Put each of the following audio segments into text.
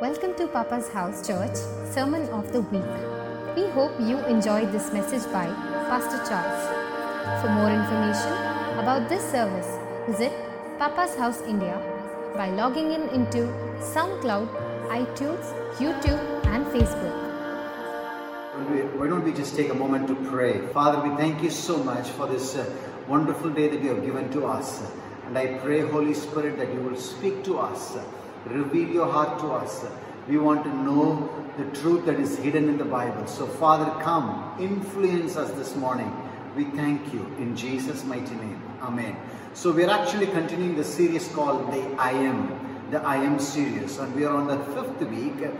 Welcome to Papa's House Church Sermon of the Week. We hope you enjoyed this message by Pastor Charles. For more information about this service, visit Papa's House India by logging in into SoundCloud, iTunes, YouTube, and Facebook. Why don't we just take a moment to pray? Father, we thank you so much for this uh, wonderful day that you have given to us. And I pray, Holy Spirit, that you will speak to us, reveal your heart to us. We want to know the truth that is hidden in the Bible. So, Father, come, influence us this morning. We thank you in Jesus' mighty name. Amen. So, we are actually continuing the series called The I Am, the I Am series. And we are on the fifth week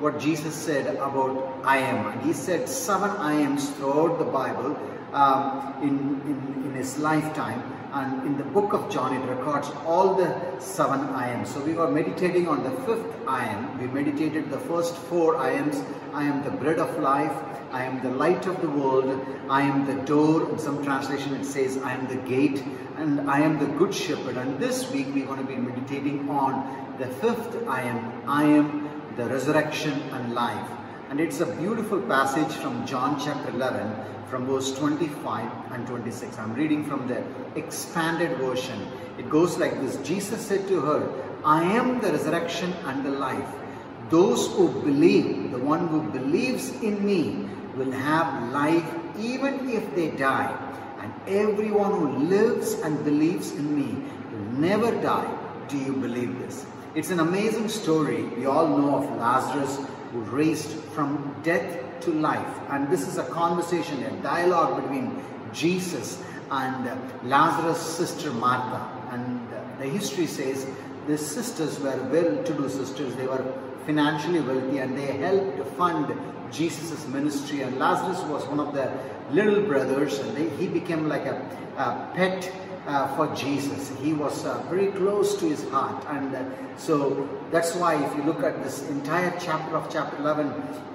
what Jesus said about I am. And he said seven I ams throughout the Bible um, in, in, in his lifetime. And in the book of John, it records all the seven I ams. So we were meditating on the fifth I am. We meditated the first four I ams. I am the bread of life. I am the light of the world. I am the door. In some translation, it says, I am the gate. And I am the good shepherd. And this week, we're going to be meditating on the fifth I am. I am the resurrection and life. And it's a beautiful passage from John chapter 11, from verse 25 and 26. I'm reading from the expanded version. It goes like this Jesus said to her, I am the resurrection and the life. Those who believe, the one who believes in me, will have life even if they die. And everyone who lives and believes in me will never die. Do you believe this? It's an amazing story. We all know of Lazarus raised from death to life. And this is a conversation, a dialogue between Jesus and Lazarus' sister Martha. And the history says the sisters were well-to-do sisters. They were financially wealthy and they helped fund Jesus' ministry. And Lazarus was one of the little brothers and they, he became like a, a pet for Jesus. He was uh, very close to his heart. And uh, so that's why if you look at this entire chapter of chapter 11,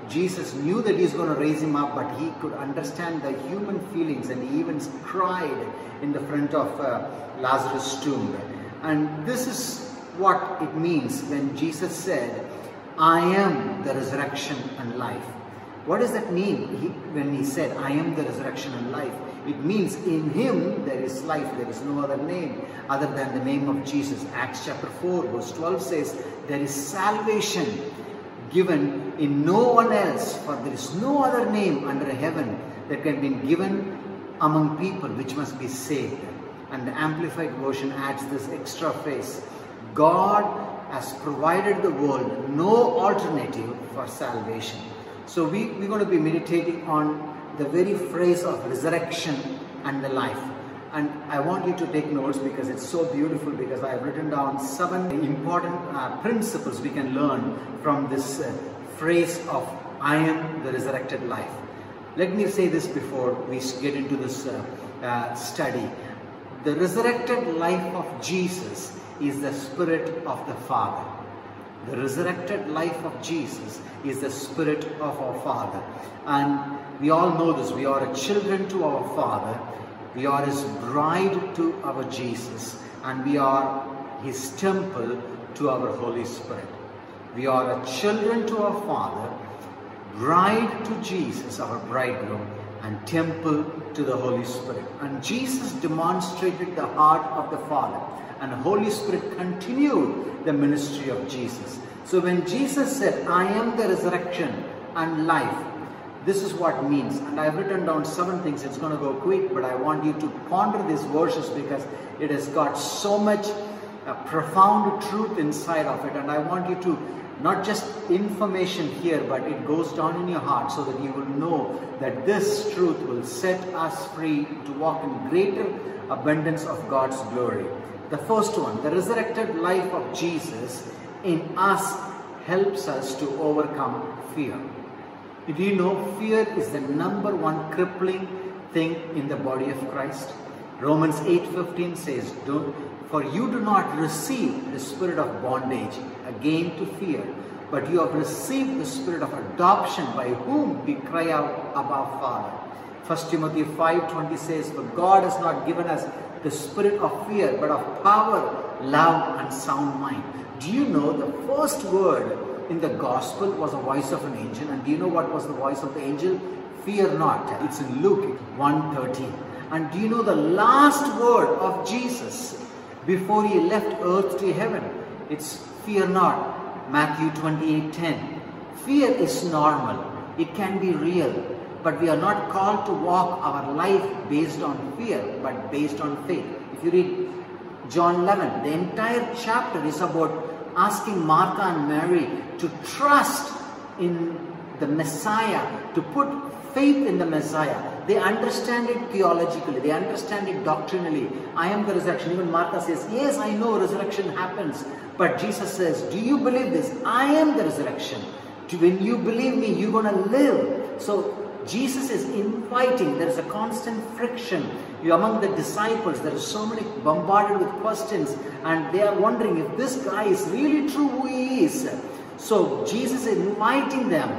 Jesus knew that he's going to raise him up, but he could understand the human feelings and he even cried in the front of uh, Lazarus' tomb. And this is what it means when Jesus said, I am the resurrection and life. What does that mean he, when he said, I am the resurrection and life? It means in him there is life, there is no other name other than the name of Jesus. Acts chapter 4, verse 12 says, There is salvation given in no one else, for there is no other name under heaven that can be given among people which must be saved. And the Amplified Version adds this extra phrase God has provided the world no alternative for salvation. So we, we're going to be meditating on the very phrase of resurrection and the life. And I want you to take notes because it's so beautiful because I have written down seven important uh, principles we can learn from this uh, phrase of I am the resurrected life. Let me say this before we get into this uh, uh study. The resurrected life of Jesus is the Spirit of the Father. The resurrected life of Jesus is the Spirit of our Father. And we all know this. We are children to our Father. We are His bride to our Jesus. And we are His temple to our Holy Spirit. We are children to our Father, bride to Jesus, our bridegroom, and temple to the Holy Spirit. And Jesus demonstrated the heart of the Father and Holy Spirit continued the ministry of Jesus. So when Jesus said, I am the resurrection and life, this is what means. And I've written down seven things. It's going to go quick, but I want you to ponder these verses because it has got so much uh, profound truth inside of it. And I want you to not just information here, but it goes down in your heart so that you will know that this truth will set us free to walk in greater abundance of God's glory. The first one, the resurrected life of Jesus in us helps us to overcome fear. Did you know fear is the number one crippling thing in the body of Christ? Romans 8:15 says, "Do "For you do not receive the spirit of bondage again to fear, but you have received the spirit of adoption by whom we cry out, Abba, Father." 1 Timothy 5:20 says, "For God has not given us the spirit of fear, but of power, love, and sound mind. Do you know the first word in the gospel was a voice of an angel. And do you know what was the voice of the angel? Fear not. It's in Luke 1:13. And do you know the last word of Jesus before he left earth to heaven? It's fear not. Matthew 28:10. Fear is normal. It can be real. But we are not called to walk our life based on fear, but based on faith. If you read John 11, the entire chapter is about asking Martha and Mary to trust in the Messiah, to put faith in the Messiah. They understand it theologically, they understand it doctrinally. I am the resurrection. Even Martha says, Yes, I know resurrection happens. But Jesus says, Do you believe this? I am the resurrection. When you believe me, you're going to live. So Jesus is inviting, there is a constant friction among the disciples. There are so many bombarded with questions, and they are wondering if this guy is really true who he is. So Jesus is inviting them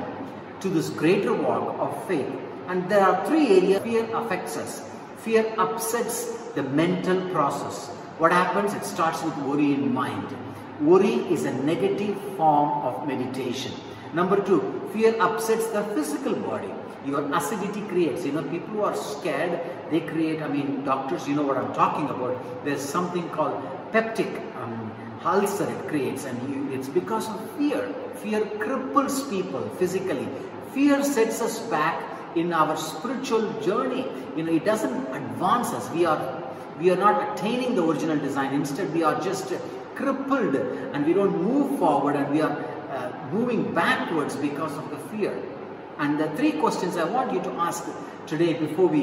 to this greater walk of faith. And there are three areas fear affects us. Fear upsets the mental process. What happens? It starts with worry in mind. Worry is a negative form of meditation. Number two, fear upsets the physical body. Your acidity creates. You know people who are scared they create i mean doctors you know what i'm talking about. There's something called peptic um, ulcer it creates and you, it's because of fear. Fear cripples people physically. Fear sets us back in our spiritual journey. You know it doesn't advance us. We are we are not attaining the original design. Instead we are just crippled and we don't move forward and we are moving backwards because of the fear and the three questions I want you to ask today before we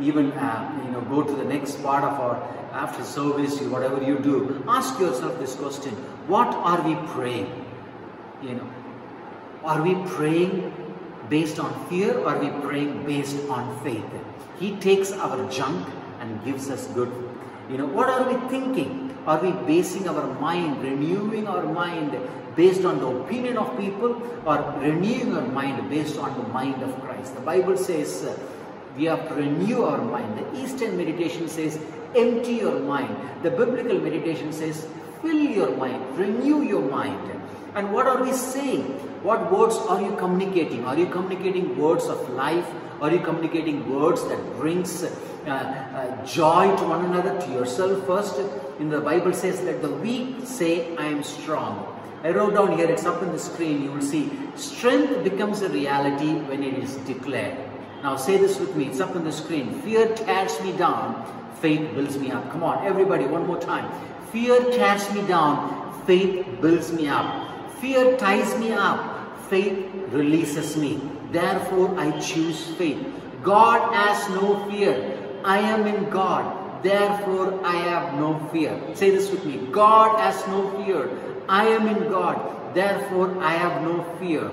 even uh, you know go to the next part of our after service, whatever you do, ask yourself this question: What are we praying? You know, are we praying based on fear or are we praying based on faith? He takes our junk and gives us good. You know, what are we thinking? Are we basing our mind, renewing our mind based on the opinion of people or renewing our mind based on the mind of Christ. The Bible says uh, we have to renew our mind. The Eastern meditation says empty your mind. The biblical meditation says fill your mind, renew your mind. And what are we saying? What words are you communicating? Are you communicating words of life? Are you communicating words that brings uh, uh, joy to one another, to yourself first? In the Bible says that the weak say, I am strong. I wrote down here, it's up on the screen, you will see. Strength becomes a reality when it is declared. Now say this with me, it's up on the screen. Fear tears me down, faith builds me up. Come on, everybody, one more time. Fear tears me down, faith builds me up. Fear ties me up, faith releases me. Therefore, I choose faith. God has no fear. I am in God. Therefore, I have no fear. Say this with me. God has no fear. I am in God, therefore I have no fear.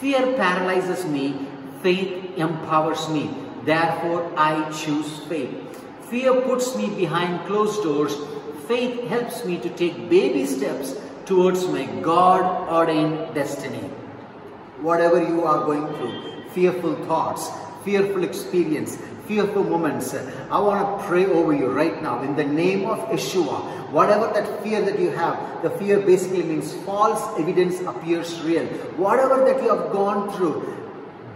Fear paralyzes me, faith empowers me, therefore I choose faith. Fear puts me behind closed doors, faith helps me to take baby steps towards my God ordained destiny. Whatever you are going through, fearful thoughts, fearful experience, fearful moments, I want to pray over you right now in the name of Yeshua Whatever that fear that you have, the fear basically means false evidence appears real. Whatever that you have gone through,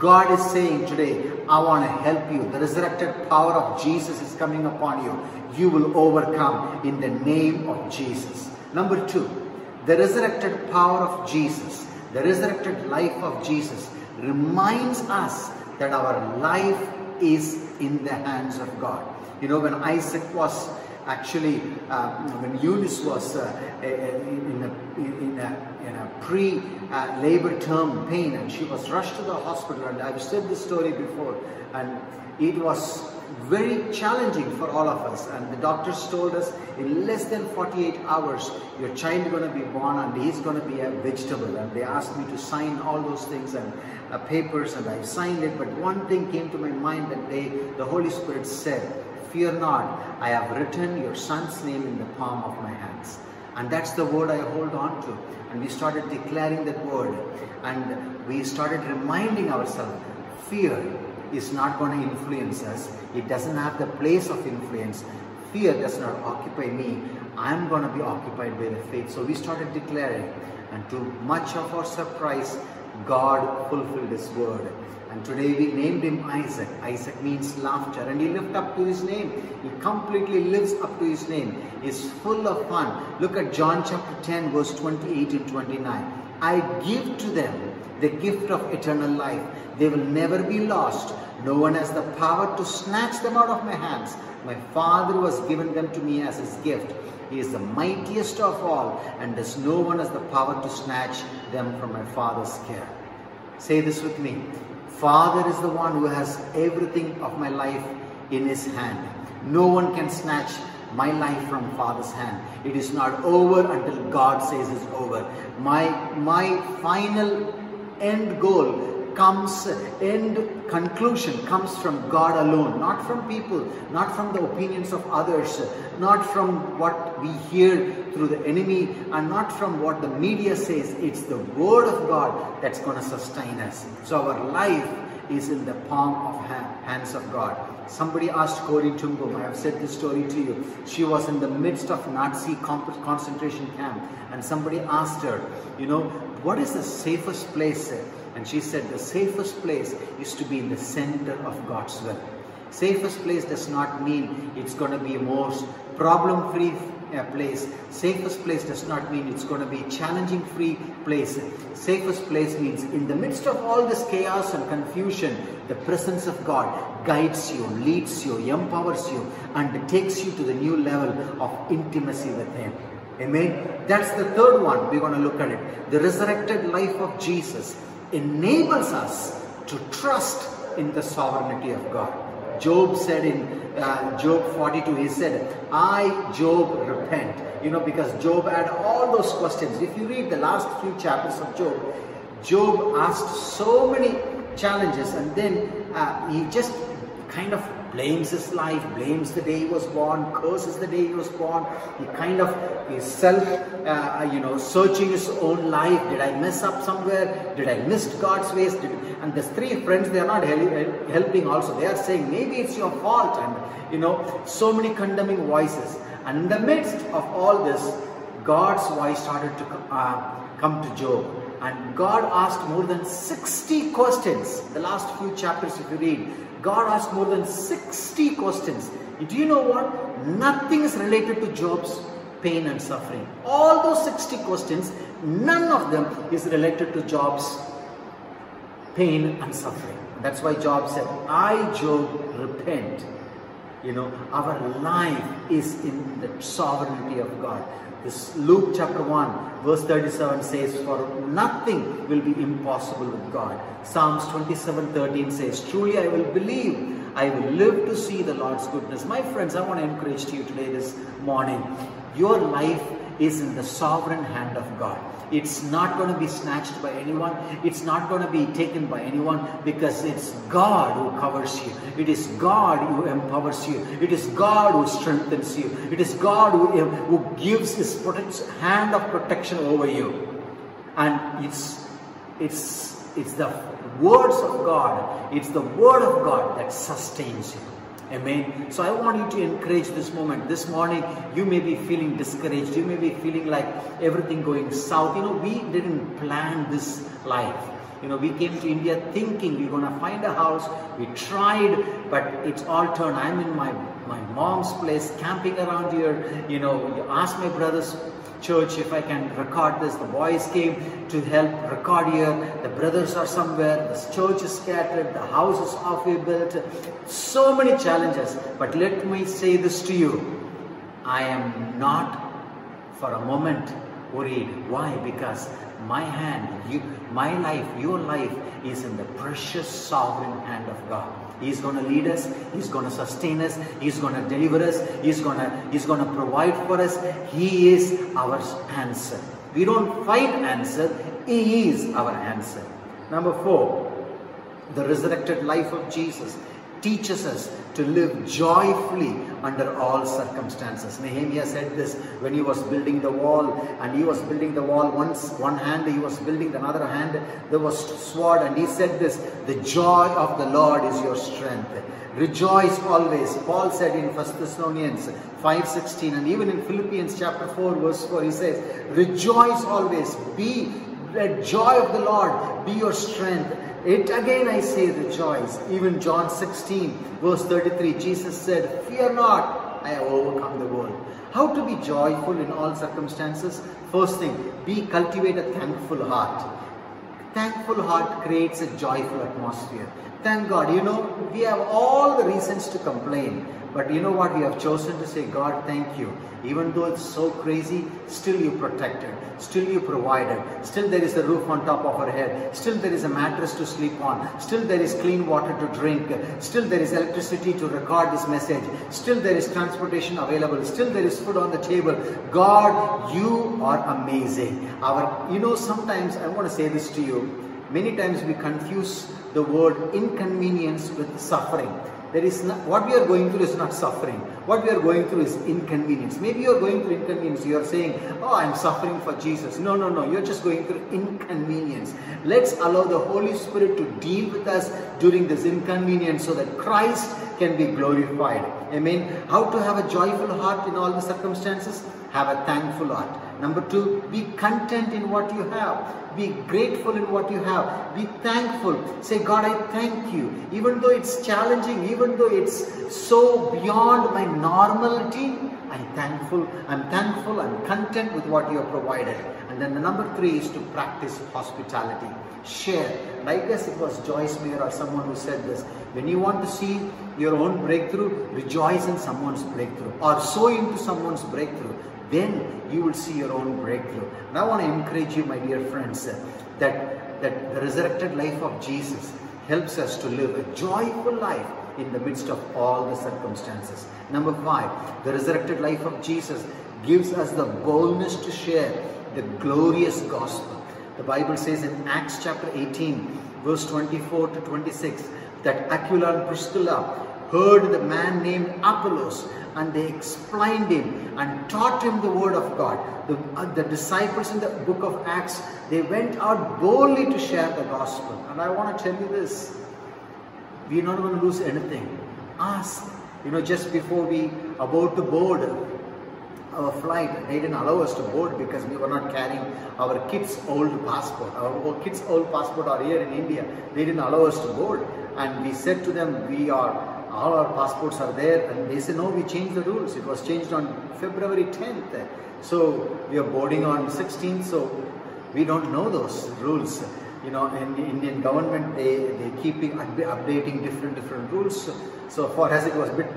God is saying today, I want to help you. The resurrected power of Jesus is coming upon you. You will overcome in the name of Jesus. Number two, the resurrected power of Jesus, the resurrected life of Jesus reminds us that our life is in the hands of God. You know, when Isaac was Actually, uh, when Eunice was uh, in a, in a, in a pre-labor term pain and she was rushed to the hospital and I've said this story before and it was very challenging for all of us and the doctors told us in less than 48 hours your child is going to be born and he's going to be a vegetable and they asked me to sign all those things and uh, papers and I signed it but one thing came to my mind that day the Holy Spirit said Fear not, I have written your son's name in the palm of my hands. And that's the word I hold on to. And we started declaring that word. And we started reminding ourselves fear is not going to influence us. It doesn't have the place of influence. fear does not occupy me. I'm going to be occupied by the faith. So we started declaring, and to much of our surprise, God fulfilled His word. And today we named him Isaac. Isaac means laughter, and he lived up to his name. He completely lives up to his name. He's full of fun. Look at John chapter 10, verse 28 and 29. I give to them the gift of eternal life. They will never be lost. No one has the power to snatch them out of my hands. My Father who has given them to me as his gift. He is the mightiest of all, and there's no one has the power to snatch them from my Father's care. Say this with me. Father is the one who has everything of my life in his hand. No one can snatch my life from Father's hand. It is not over until God says it's over. My, my final end goal comes, end conclusion comes from God alone, not from people, not from the opinions of others, not from what we hear through the enemy, and not from what the media says. It's the Word of God that's going to sustain us. So our life is in the palm of hands of God. Somebody asked ten Boom, I have said this story to you. She was in the midst of Nazi concentration camp and somebody asked her, you know, what is the safest place? And she said the safest place is to be in the center of God's will. Safest place does not mean it's going to be a most problem-free uh, place. Safest place does not mean it's going to be a challenging free place. Safest place means in the midst of all this chaos and confusion, the presence of God guides you, leads you, empowers you, and takes you to the new level of intimacy with Him. Amen. That's the third one. We're going to look at it. The resurrected life of Jesus enables us to trust in the sovereignty of God. Job said in uh, Job 42, he said, I, Job, repent. You know, because Job had all those questions. If you read the last few chapters of Job, Job asked so many challenges and then uh, he just kind of blames his life, blames the day he was born, curses the day he was born. He kind of is self, uh, you know, searching his own life. Did I mess up somewhere? Did I miss God's ways? Did, and the three friends, they are not helping also. They are saying, maybe it's your fault. And, you know, so many condemning voices. And in the midst of all this, God's voice started to uh, come to Job. And God asked more than 60 questions. The last few chapters, if you read, God asked more than 60 questions. Do you know what? Nothing is related to Job's pain and suffering. All those 60 questions, none of them is related to Job's pain and suffering. That's why Job said, I, Job, repent. You know, our life is in the sovereignty of God. This Luke chapter 1, verse 37 says, For nothing will be impossible with God. Psalms 27 13 says, Truly I will believe, I will live to see the Lord's goodness. My friends, I want to encourage you today, this morning. Your life is in the sovereign hand of God. It's not going to be snatched by anyone. It's not going to be taken by anyone because it's God who covers you. It is God who empowers you. It is God who strengthens you. It is God who, eh, who gives His hand of protection over you. And it's, it's, it's the words of God, it's the word of God that sustains you. Amen. So I want you to encourage this moment. This morning, you may be feeling discouraged. You may be feeling like everything going south. You know, we didn't plan this life. You know, we came to India thinking we're going to find a house. We tried, but it's all turned. I'm in my, my mom's place, camping around here. You know, you ask my brothers church if I can record this. The boys came to help record here. The brothers are somewhere. The church is scattered. The house is halfway built. So many challenges. But let me say this to you. I am not for a moment worried. Why? Because my hand, you, my life, your life is in the precious sovereign hand of God. He's going to lead us. He's going to sustain us. He's going to deliver us. He's going to, he's going to provide for us. He is our answer. We don't find answer. He is our answer. Number four, the resurrected life of Jesus teaches us to live joyfully under all circumstances. Nehemiah said this when he was building the wall, and he was building the wall once one hand, he was building another hand, there was sword, and he said this, the joy of the Lord is your strength. Rejoice always. Paul said in 1 Thessalonians 5.16 and even in Philippians chapter 4 verse 4 he says, Rejoice always. Be the joy of the Lord. Be your strength. It again I say rejoice. Even John 16 verse 33 Jesus said, Fear not, I have overcome the world. How to be joyful in all circumstances? First thing, be cultivate a thankful heart. Thankful heart creates a joyful atmosphere. Thank God. You know, we have all the reasons to complain. But you know what? We have chosen to say, God, thank you. Even though it's so crazy, still you protected. Still you provided. Still there is a roof on top of our head. Still there is a mattress to sleep on. Still there is clean water to drink. Still there is electricity to record this message. Still there is transportation available. Still there is food on the table. God, you are amazing. Our, you know, sometimes I want to say this to you. Many times we confuse the word inconvenience with suffering. There is not, what we are going through is not suffering. What we are going through is inconvenience. Maybe you are going through inconvenience. You are saying, Oh, I'm suffering for Jesus. No, no, no. You're just going through inconvenience. Let's allow the Holy Spirit to deal with us during this inconvenience so that Christ can be glorified. Amen. How to have a joyful heart in all the circumstances? Have a thankful heart. Number two, be content in what you have. Be grateful in what you have. Be thankful. Say, God, I thank you. Even though it's challenging, even though it's so beyond my normality, I'm thankful. I'm thankful. I'm content with what you have provided. And then the number three is to practice hospitality. Share. And I guess it was Joyce Meyer or someone who said this. When you want to see your own breakthrough, rejoice in someone's breakthrough or sow into someone's breakthrough then you will see your own breakthrough. And I want to encourage you, my dear friends, uh, that, that the resurrected life of Jesus helps us to live a joyful life in the midst of all the circumstances. Number five, the resurrected life of Jesus gives us the boldness to share the glorious gospel. The Bible says in Acts chapter 18, verse 24 to 26, that Aquila and Priscilla heard the man named Apollos and they explained him and taught him the word of God. The, uh, the disciples in the book of Acts, they went out boldly to share the gospel. And I want to tell you this we're not going to lose anything. Ask. You know, just before we about to board our flight, they didn't allow us to board because we were not carrying our kids' old passport. Our kids' old passport are here in India. They didn't allow us to board. And we said to them, we are all our passports are there. And they say no we changed the rules. It was changed on february 10th so we are boarding on 16th so we don't know those rules. You know in the indian government they they keep updating different different rules. So for us it was a bit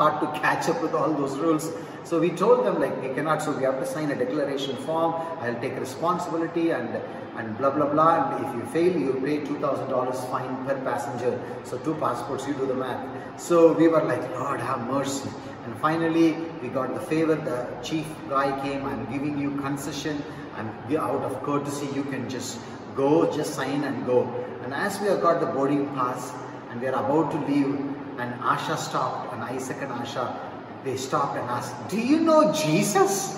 hard to catch up with all those rules so we told them like we cannot so we have to sign a declaration form i'll take responsibility and and blah blah blah and if you fail you pay $2000 fine per passenger so two passports you do the math so we were like, Lord, have mercy. And finally, we got the favor. The chief guy came, I'm giving you concession. And out of courtesy, you can just go, just sign and go. And as we have got the boarding pass and we are about to leave, and Asha stopped, and Isaac and Asha, they stopped and asked, Do you know Jesus?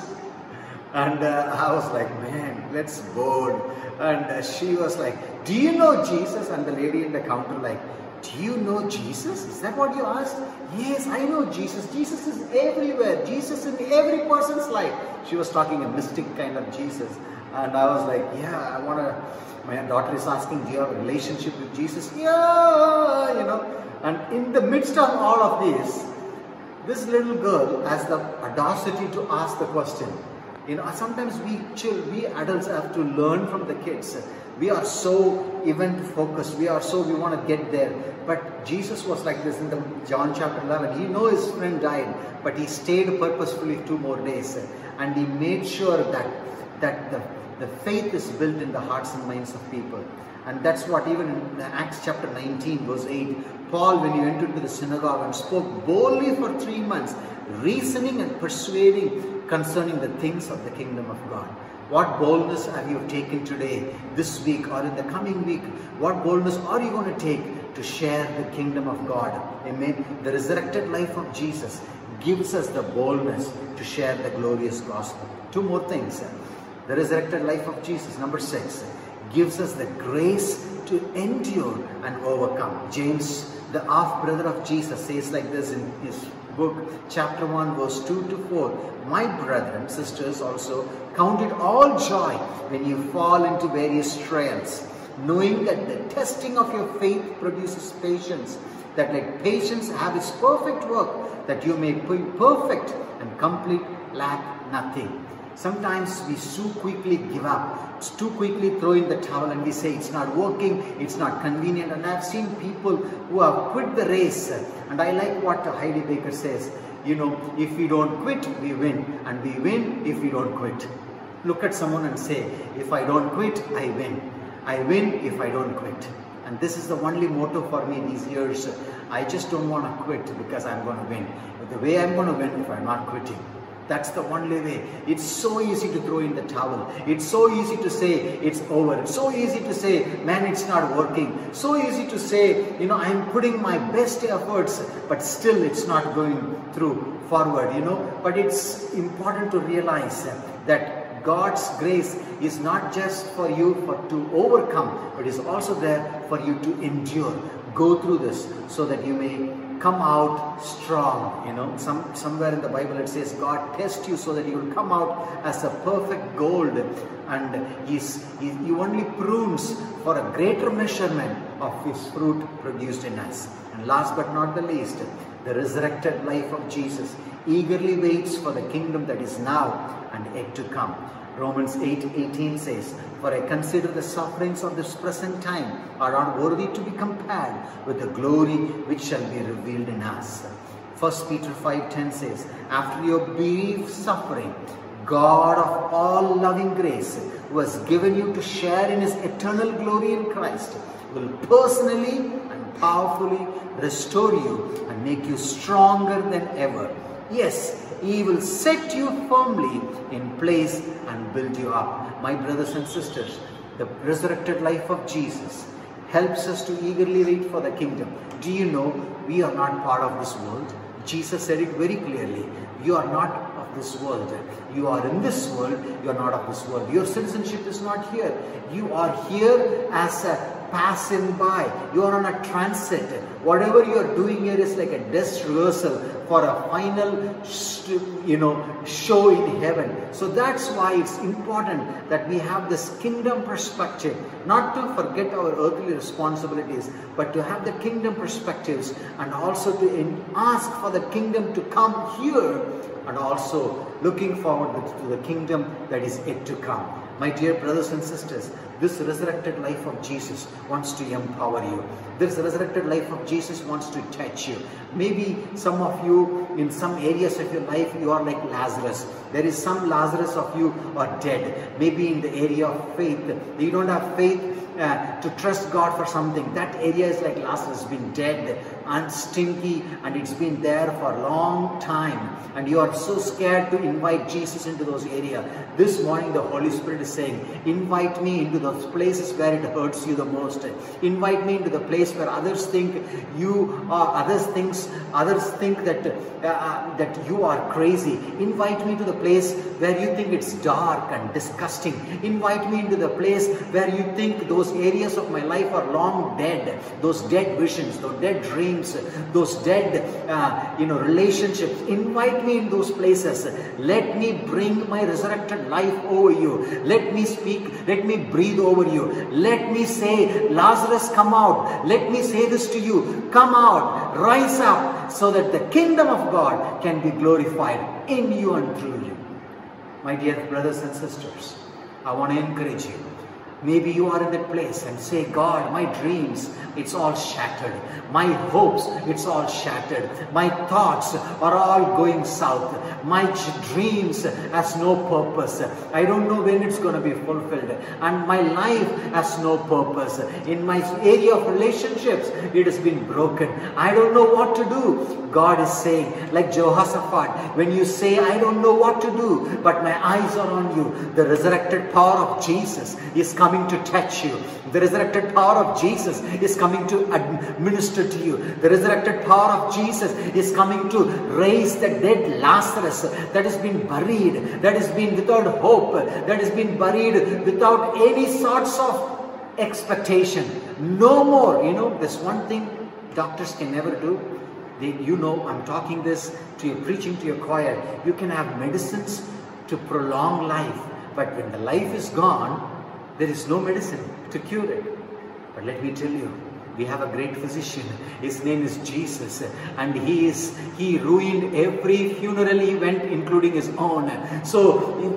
And uh, I was like, Man, let's board. And uh, she was like, Do you know Jesus? And the lady in the counter, like, do you know Jesus? Is that what you asked? Yes, I know Jesus. Jesus is everywhere. Jesus in every person's life. She was talking a mystic kind of Jesus. And I was like, yeah, I want to. My daughter is asking, do you have a relationship with Jesus? Yeah, you know. And in the midst of all of this, this little girl has the audacity to ask the question. You know, sometimes we children, we adults have to learn from the kids. We are so event focused. We are so we want to get there. But Jesus was like this in the John chapter 11. He know his friend died, but he stayed purposefully two more days, and he made sure that that the, the faith is built in the hearts and minds of people. And that's what even in Acts chapter 19, verse 8, Paul, when he went into the synagogue and spoke boldly for three months, reasoning and persuading concerning the things of the kingdom of God. What boldness have you taken today, this week, or in the coming week? What boldness are you going to take to share the kingdom of God? Amen. The resurrected life of Jesus gives us the boldness to share the glorious gospel. Two more things. The resurrected life of Jesus, number six, gives us the grace to endure and overcome. James the half brother of Jesus, says like this in his book, chapter 1, verse 2 to 4. My brethren, sisters also, count it all joy when you fall into various trials, knowing that the testing of your faith produces patience, that let patience have its perfect work, that you may be perfect and complete, lack nothing. Sometimes we so quickly give up, too quickly throw in the towel and we say it's not working, it's not convenient. And I've seen people who have quit the race. And I like what Heidi Baker says, you know, if we don't quit, we win. And we win if we don't quit. Look at someone and say, if I don't quit, I win. I win if I don't quit. And this is the only motto for me these years. I just don't want to quit because I'm going to win. But the way I'm going to win if I'm not quitting. That's the only way. It's so easy to throw in the towel. It's so easy to say it's over. It's so easy to say, man, it's not working. So easy to say, you know, I'm putting my best efforts, but still it's not going through forward, you know. But it's important to realize that God's grace is not just for you for to overcome, but is also there for you to endure. Go through this so that you may come out strong. You know, some somewhere in the Bible it says God tests you so that you will come out as a perfect gold, and He's He, he only prunes for a greater measurement of His fruit produced in us. And last but not the least, the resurrected life of Jesus eagerly waits for the kingdom that is now and yet to come. Romans 8 18 says, For I consider the sufferings of this present time are not worthy to be compared with the glory which shall be revealed in us. 1 Peter 5:10 says, After your brief suffering, God of all loving grace, who has given you to share in his eternal glory in Christ, will personally and powerfully restore you and make you stronger than ever. Yes, he will set you firmly in place and build you up. My brothers and sisters, the resurrected life of Jesus helps us to eagerly wait for the kingdom. Do you know we are not part of this world? Jesus said it very clearly. You are not of this world. You are in this world, you are not of this world. Your citizenship is not here. You are here as a passing by. You are on a transit. Whatever you are doing here is like a dress rehearsal for a final, you know, show in heaven. So that's why it's important that we have this kingdom perspective, not to forget our earthly responsibilities, but to have the kingdom perspectives and also to ask for the kingdom to come here and also looking forward to the kingdom that is yet to come. My dear brothers and sisters, this resurrected life of Jesus wants to empower you. This resurrected life of Jesus wants to touch you. Maybe some of you, in some areas of your life, you are like Lazarus. There is some Lazarus of you are dead. Maybe in the area of faith, you don't have faith uh, to trust God for something. That area is like Lazarus, been dead and stinky, and it's been there for a long time. And you are so scared to invite Jesus into those areas. This morning, the Holy Spirit is saying, Invite me into those places where it hurts you the most. Invite me into the place where others think you are, others thinks, others think that uh, uh, that you are crazy. Invite me to the place where you think it's dark and disgusting. Invite me into the place where you think those areas of my life are long dead. Those dead visions, those dead dreams, those dead, uh, you know, relationships. Invite me in those places. Let me bring my resurrected life over you. Let me speak. Let me breathe over you. Let me say, Lazarus, come out. Let me say this to you. Come out. Rise up so that the kingdom of God can be glorified in you and through you. My dear brothers and sisters, I want to encourage you. Maybe you are in that place and say, God, my dreams, it's all shattered. My hopes, it's all shattered. My thoughts are all going south. My dreams has no purpose. I don't know when it's going to be fulfilled. And my life has no purpose. In my area of relationships, it has been broken. I don't know what to do. God is saying, like Jehoshaphat, when you say, I don't know what to do, but my eyes are on you, the resurrected power of Jesus is coming to touch you. The resurrected power of Jesus is coming to administer to you. The resurrected power of Jesus is coming to raise the dead Lazarus that has been buried, that has been without hope, that has been buried without any sorts of expectation. No more. You know, there's one thing doctors can never do. They, you know, I'm talking this to you, preaching to your choir. You can have medicines to prolong life, but when the life is gone, there is no medicine to cure it. But let me tell you, we have a great physician his name is jesus and he is he ruined every funeral event including his own so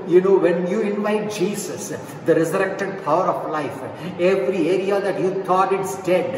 you know when you invite jesus the resurrected power of life every area that you thought it's dead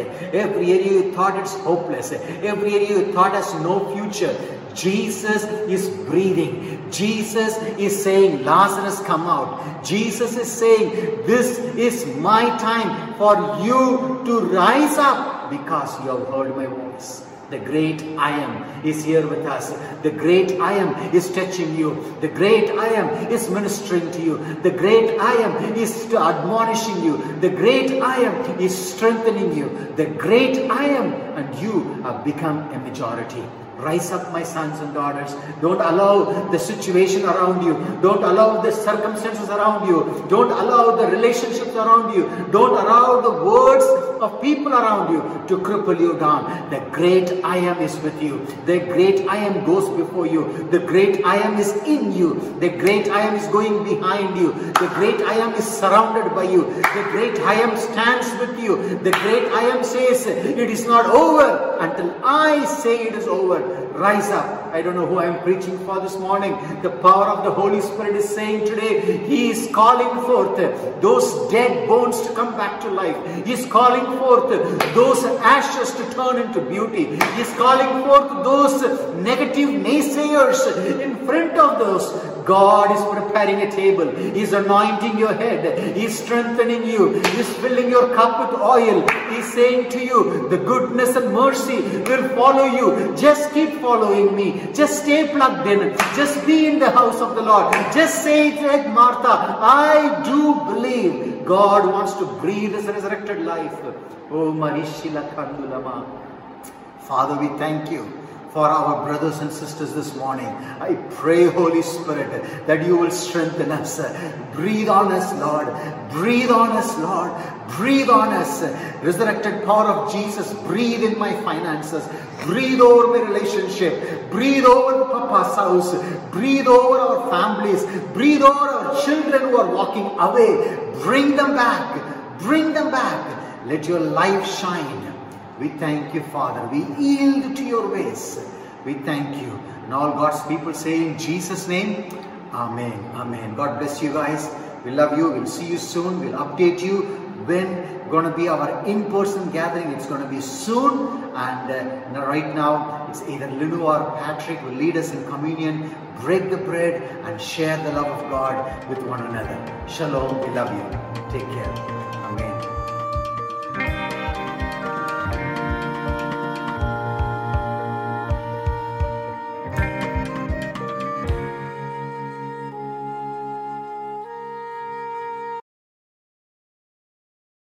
every area you thought it's hopeless every area you thought has no future Jesus is breathing. Jesus is saying, Lazarus, come out. Jesus is saying, This is my time for you to rise up because you have heard my voice. The great I am is here with us. The great I am is touching you. The great I am is ministering to you. The great I am is admonishing you. The great I am is strengthening you. The great I am and you have become a majority. Rise up, my sons and daughters. Don't allow the situation around you. Don't allow the circumstances around you. Don't allow the relationships around you. Don't allow the words of people around you to cripple you down. The great I am is with you. The great I am goes before you. The great I am is in you. The great I am is going behind you. The great I am is surrounded by you. The great I am stands with you. The great I am says, It is not over until I say it is over. Rise up. I don't know who I'm preaching for this morning. The power of the Holy Spirit is saying today, He is calling forth those dead bones to come back to life. He is calling forth those ashes to turn into beauty. He is calling forth those negative naysayers in front of those. God is preparing a table. He's anointing your head. He's strengthening you. He's filling your cup with oil. He's saying to you, the goodness and mercy will follow you. Just keep following me. Just stay plugged in. Just be in the house of the Lord. Just say it like Martha. I do believe God wants to breathe His resurrected life. Oh, Marishila Kandulama. Father, we thank you for our brothers and sisters this morning. I pray, Holy Spirit, that you will strengthen us. Breathe on us, Lord. Breathe on us, Lord. Breathe on us. Resurrected power of Jesus, breathe in my finances. Breathe over my relationship. Breathe over the Papa's house. Breathe over our families. Breathe over our children who are walking away. Bring them back. Bring them back. Let your light shine. We thank you, Father. We yield to your ways. We thank you. And all God's people say in Jesus' name, Amen. Amen. God bless you guys. We love you. We'll see you soon. We'll update you when going to be our in-person gathering. It's going to be soon. And uh, right now, it's either Linu or Patrick will lead us in communion, break the bread, and share the love of God with one another. Shalom. We love you. Take care. Amen.